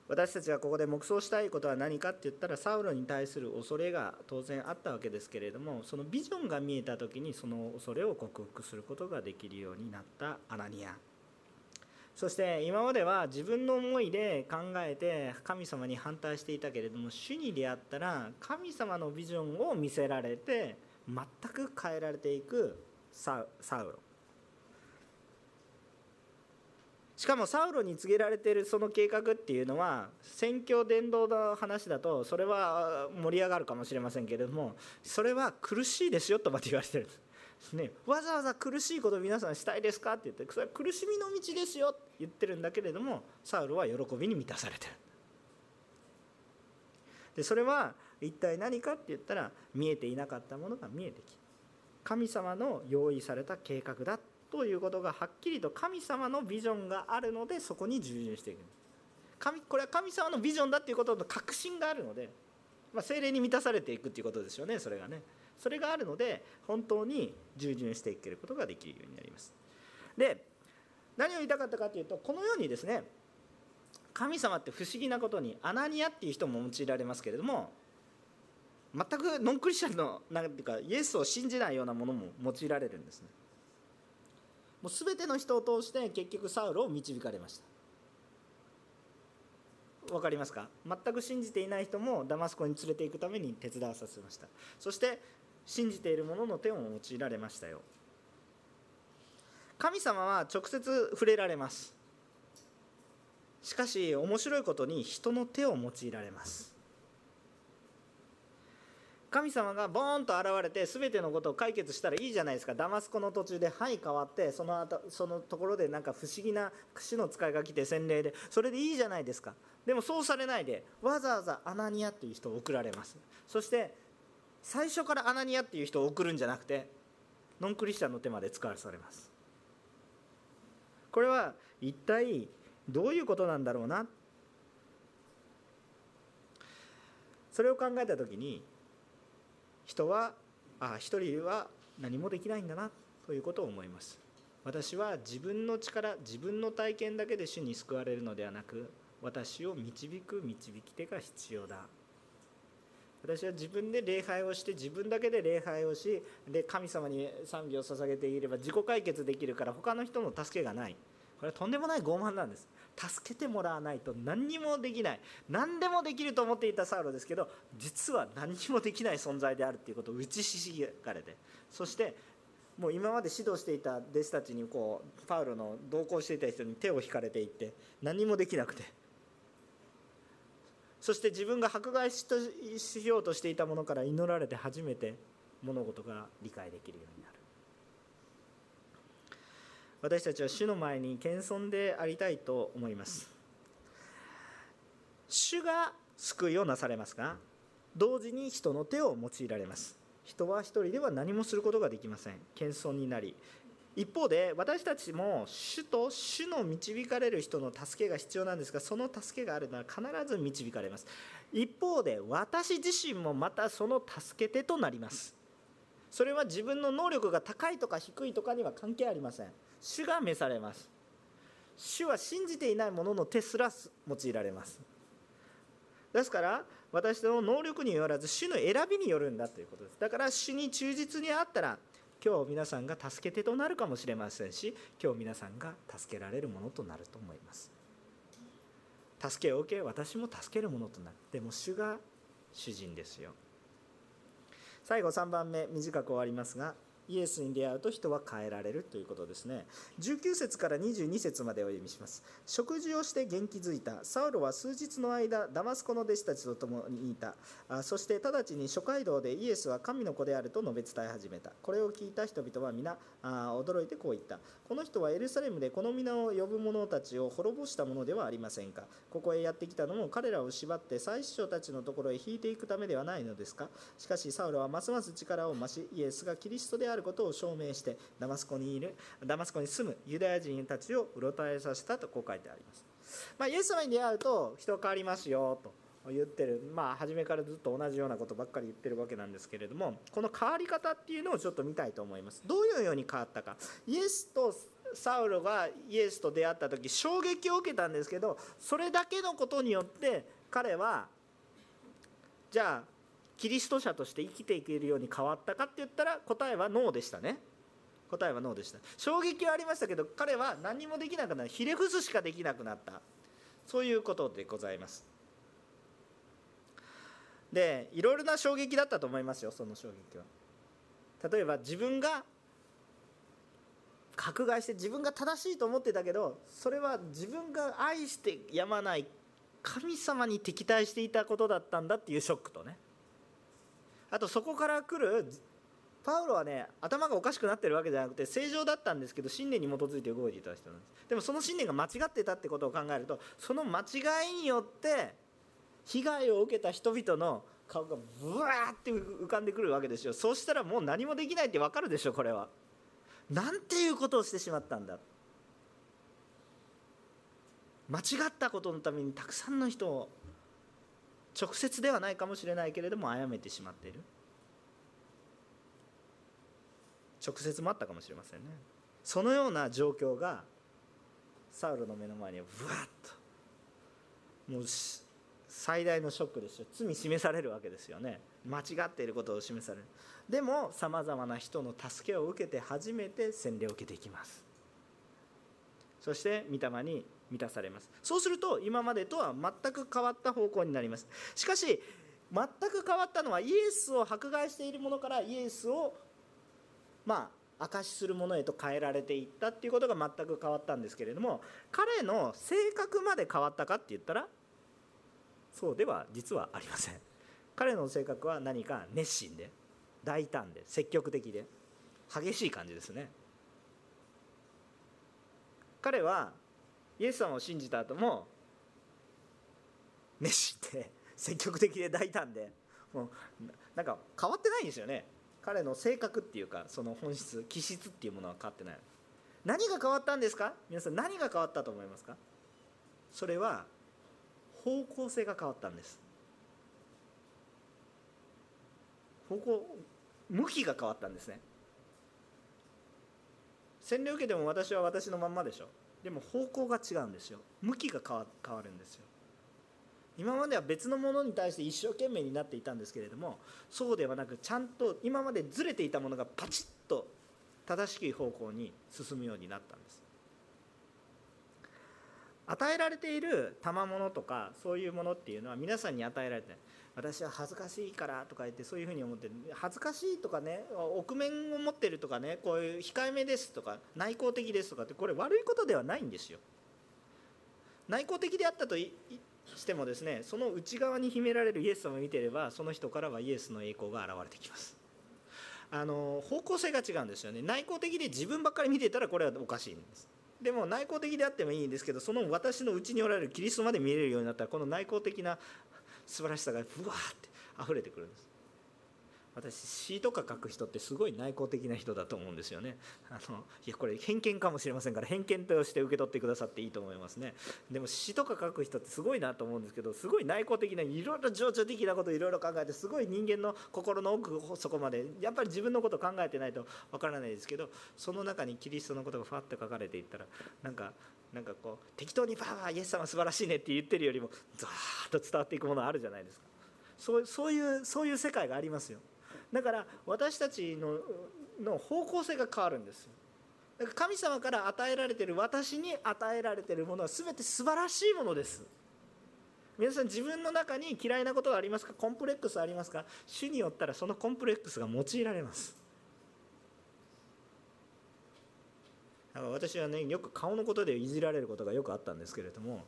私たちがここで黙想したいことは何かって言ったらサウロに対する恐れが当然あったわけですけれどもそのビジョンが見えた時にその恐れを克服することができるようになったアナニア。そして今までは自分の思いで考えて神様に反対していたけれども主に出会ったら神様のビジョンを見せられて全く変えられていくサウロ。しかもサウロに告げられているその計画っていうのは宣教伝道の話だとそれは盛り上がるかもしれませんけれどもそれは苦しいですよとまで言われてる。んですね、わざわざ苦しいこと皆さんしたいですかって言ってそれは苦しみの道ですよって言ってるんだけれどもサウルは喜びに満たされてる。でそれは一体何かって言ったら見えていなかったものが見えてき神様の用意された計画だっということがはっきりと神様のビジョンがあるのでそこに従順していく。神これは神様のビジョンだっていうことの確信があるので、まあ、精霊に満たされていくっていうことですよねそれがね。それがあるので本当に従順していけることができるようになります。で何を言いたかったかというとこのようにですね神様って不思議なことにアナニアっていう人も用いられますけれども全くノンクリスチャンのなんていうかイエスを信じないようなものも用いられるんですね。もう全ての人を通して結局サウロを導かれました。分かりますか？全く信じていない人もダマスコに連れていくために手伝わさせました。そして信じている者の手を用いられましたよ。神様は直接触れられます。しかし面白いことに人の手を用いられます。神様がボーンと現れて全てのことを解決したらいいじゃないですか。ダマスコの途中で「はい」変わってその後そのところでなんか不思議な死の使いが来て洗礼で。それでいいじゃないですか。でもそうされないでわざわざアナニアっていう人を送られます。そして最初からアナニアっていう人を送るんじゃなくてノンクリスチャンの手まで使わされます。これは一体どういうことなんだろうな。それを考えた時に人はあ一人は何もできないんだなということを思います。私は自分の力自分の体験だけで主に救われるのではなく私を導く導き手が必要だ。私は自分で礼拝をして自分だけで礼拝をしで神様に賛美を捧げていれば自己解決できるから他の人の助けがない。これはとんでもない傲慢なんです。助けてもらわないと何にもできない。何でもできると思っていたサウロですけど実は何にもできない存在であるっていうことを打ちひしがれて。そしてもう今まで指導していた弟子たちにこうパウロの同行していた人に手を引かれていって何もできなくて。そして自分が迫害しようとしていたものから祈られて初めて物事が理解できるようになる私たちは主の前に謙遜でありたいと思います。主が救いをなされますが同時に人の手を用いられます。人は一人では何もすることができません。謙遜になり一方で私たちも主と主の導かれる人の助けが必要なんですがその助けがあるなら必ず導かれます。一方で私自身もまたその助け手となります。それは自分の能力が高いとか低いとかには関係ありません。主が召されます。主は信じていない者の手すら用いられます。ですから私の能力によらず主の選びによるんだということです。だから主に忠実にあったら今日皆さんが助け手となるかもしれませんし今日皆さんが助けられるものとなると思います。助けを受け私も助けるものとなる。でも主が主人ですよ。最後3番目短く終わりますがイエスに出会うと人は変えられるということですね。19節から22節までお読みします。食事をして元気づいた。サウロは数日の間ダマスコの弟子たちと共にいた。あそして直ちに諸街道でイエスは神の子であると述べ伝え始めた。これを聞いた人々は皆あ驚いてこう言った。この人はエルサレムでこの皆を呼ぶ者たちを滅ぼしたものではありませんか。ここへやってきたのも彼らを縛って祭司長たちのところへ引いていくためではないのですか。しかしサウロはますます力を増しイエスがキリストであるあることを証明してダマスコにいるダマスコに住むユダヤ人たちをうろたえさせたとこう書いてあります、まあ、イエス様に出会うと人変わりますよと言ってる。まあ初めからずっと同じようなことばっかり言ってるわけなんですけれどもこの変わり方っていうのをちょっと見たいと思います。どういうように変わったか。イエスとサウロがイエスと出会った時衝撃を受けたんですけどそれだけのことによって彼はじゃあキリスト者として生きていけるように変わったかって言ったら答えはノーでしたね。答えはノーでした。衝撃はありましたけど彼は何もできなくなる。ひれ伏すしかできなくなった。そういうことでございます。でいろいろな衝撃だったと思いますよその衝撃は。例えば自分が迫害して自分が正しいと思ってたけどそれは自分が愛してやまない神様に敵対していたことだったんだっていうショックとね。あとそこから来るパウロはね頭がおかしくなってるわけじゃなくて正常だったんですけど信念に基づいて動いていた人なんです。でもその信念が間違ってたってことを考えるとその間違いによって被害を受けた人々の顔がブワーって浮かんでくるわけですよ。そうしたらもう何もできないって分かるでしょこれは。なんていうことをしてしまったんだ。間違ったことのためにたくさんの人を直接ではないかもしれないけれども殺めてしまっている。直接もあったかもしれませんね。そのような状況がサウルの目の前にブワッともう最大のショックですよ。罪示されるわけですよね。間違っていることを示される。でもさまざまな人の助けを受けて初めて洗礼を受けていきます。そして御霊に満たされます。そうすると今までとは全く変わった方向になります。しかし全く変わったのはイエスを迫害しているものからイエスをまあ証しするものへと変えられていったっていうことが全く変わったんですけれども彼の性格まで変わったかって言ったらそうでは実はありません。彼の性格は何か熱心で大胆で積極的で激しい感じですね。彼はイエス様を信じた後も熱心で積極的で大胆でもうなんか変わってないんですよね。彼の性格っていうかその本質気質っていうものは変わってない。何が変わったんですか？皆さん何が変わったと思いますか？それは方向性が変わったんです。方向向きが変わったんですね。洗礼受けても私は私のまんまでしょ。でも方向が違うんですよ。向きが変わるんですよ。今までは別のものに対して一生懸命になっていたんですけれどもそうではなくちゃんと今までずれていたものがパチッと正しい方向に進むようになったんです。与えられている賜物とかそういうものっていうのは皆さんに与えられてない。私は恥ずかしいからとか言ってそういうふうに思って恥ずかしいとかね臆面を持ってるとかねこういう控えめですとか内向的ですとかってこれ悪いことではないんですよ。内向的であったとしてもですねその内側に秘められるイエス様を見てればその人からはイエスの栄光が現れてきます。あの方向性が違うんですよね。内向的で自分ばっかり見てたらこれはおかしいんです。でも内向的であってもいいんですけどその私の内におられるキリストまで見えるようになったらこの内向的な素晴らしさがぶわーって溢れてくるんです。私詩とか書く人ってすごい内向的な人だと思うんですよね。あのいやこれ偏見かもしれませんから偏見として受け取ってくださっていいと思いますね。でも詩とか書く人ってすごいなと思うんですけどすごい内向的ないろいろ情緒的なこといろいろ考えてすごい人間の心の奥底までやっぱり自分のこと考えてないとわからないですけどその中にキリストのことがファッと書かれていったらなんかなんかこう適当にパワーイエス様素晴らしいねって言ってるよりもザーッと伝わっていくものあるじゃないですか。そうそういうそういう世界がありますよ。だから私たちのの方向性が変わるんですだか神様から与えられてる私に与えられてるものは全て素晴らしいものです。皆さん自分の中に嫌いなことがありますか？コンプレックスありますか？主によったらそのコンプレックスが用いられます。だから私はねよく顔のことでいじられることがよくあったんですけれども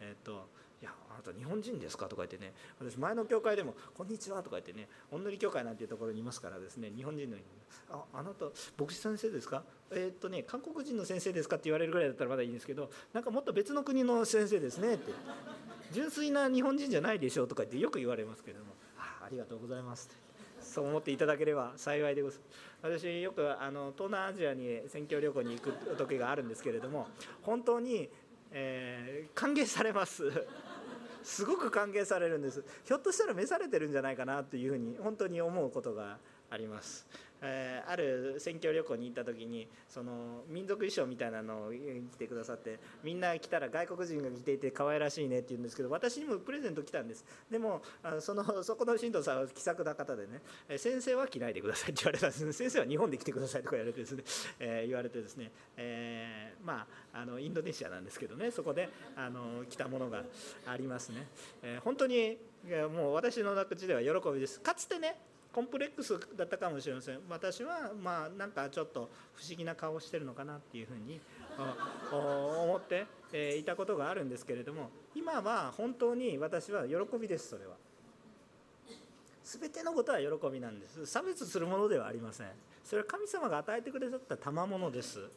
えっ、といやあなた日本人ですか?」とか言ってね私前の教会でも「こんにちは」とか言ってねおんぬり教会なんていうところにいますからですね日本人の「ああなた牧師先生ですか?」えー、っとね韓国人の先生ですかって言われるぐらいだったらまだいいんですけどなんかもっと別の国の先生ですねって純粋な日本人じゃないでしょうとか言ってよく言われますけれども「あありがとうございます」ってそう思っていただければ幸いでございます。私よくあの東南アジアに宣教旅行に行く時があるんですけれども本当に、えー、歓迎されます。すごく歓迎されるんです。ひょっとしたら召されてるんじゃないかなというふうに本当に思うことがあります。えー、ある選挙旅行に行った時にその民族衣装みたいなのを着てくださってみんな来たら外国人が着ていて可愛らしいねって言うんですけど私にもプレゼント来たんです。でもあそのそこの神道さんは気さくな方でねえ先生は着ないでくださいって言われたんです。先生は日本で来てくださいとか言われてですね、えー、言われてですね、えー、まああのインドネシアなんですけどねそこであの着たものがありますね、えー、本当にもう私の口では喜びです。かつてねコンプレックスだったかもしれません。私はまあなんかちょっと不思議な顔をしてるのかなっていうふうに 思っていたことがあるんですけれども今は本当に私は喜びですそれは。全てのことは喜びなんです。差別するものではありません。それは神様が与えてくださった賜物です。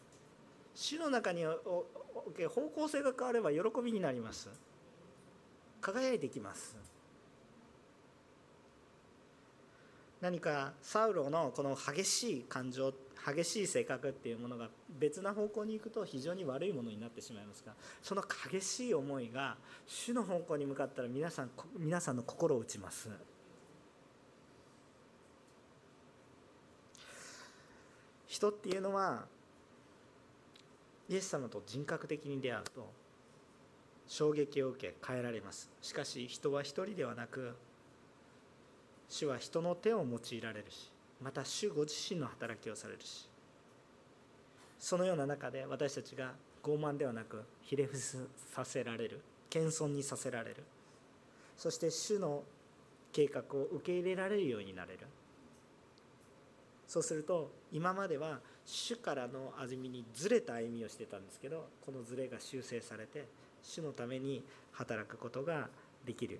主の中にお方向性が変われば喜びになります輝いてきます何かサウロのこの激しい感情激しい性格っていうものが別な方向に行くと非常に悪いものになってしまいますがその激しい思いが主の方向に向かったら皆さん皆さんの心を打ちます。人っていうのはイエス様と人格的に出会うと衝撃を受け変えられます。しかし人は一人ではなく主は人の手を用いられるしまた主ご自身の働きをされるし。そのような中で私たちが傲慢ではなくひれ伏させられる謙遜にさせられる。そして主の計画を受け入れられるようになれる。そうすると今までは主からの歩みにずれた歩みをしてたんですけどこのずれが修正されて主のために働くことができる。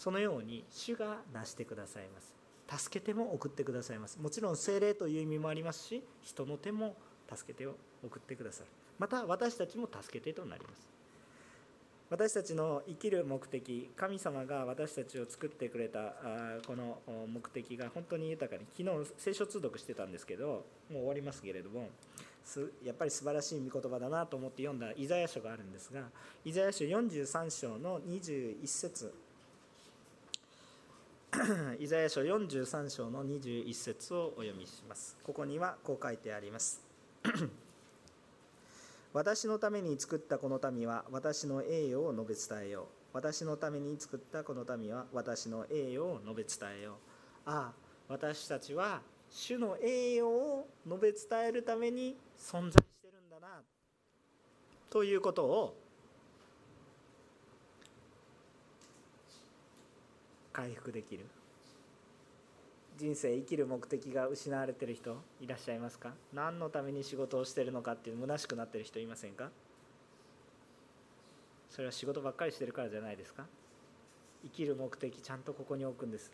そのように主がなしてくださいます。助けても送ってくださいます。もちろん精霊という意味もありますし人の手も助けてを送ってくださる。また私たちも助けてとなります。私たちの生きる目的神様が私たちを作ってくれたこの目的が本当に豊かに昨日聖書通読してたんですけどもう終わりますけれどもやっぱり素晴らしい御言葉だなと思って読んだイザヤ書があるんですがイザヤ書43章の21節 イザヤ書43章の21節をお読みします。ここにはこう書いてあります。私のために作ったこの民は私の栄誉を述べ伝えよう。私のために作ったこの民は私の栄誉を述べ伝えよう。ああ、私たちは主の栄誉を述べ伝えるために存在してるんだな。ということを回復できる？人生生きる目的が失われてる人いらっしゃいますか？何のために仕事をしてるのかっていう虚しくなってる人いませんか？それは仕事ばっかりしてるからじゃないですか？生きる目的ちゃんとここに置くんです。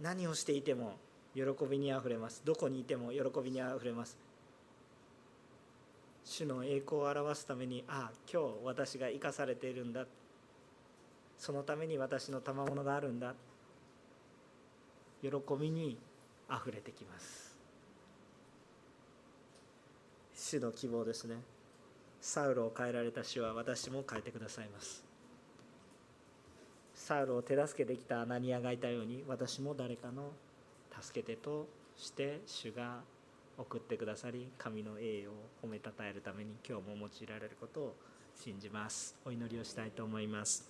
何をしていても喜びにあふれます。どこにいても喜びにあふれます。主の栄光を表すためにああ今日私が生かされているんだ。そのために私の賜物があるんだ。喜びにあふれてきます。主の希望ですね。サウロを変えられた主は私も変えてくださいます。サウロを手助けできたアナニアがいたように私も誰かの助けてとして主が送ってくださり神の栄誉を褒めたたえるために今日も用いられることを信じます。お祈りをしたいと思います。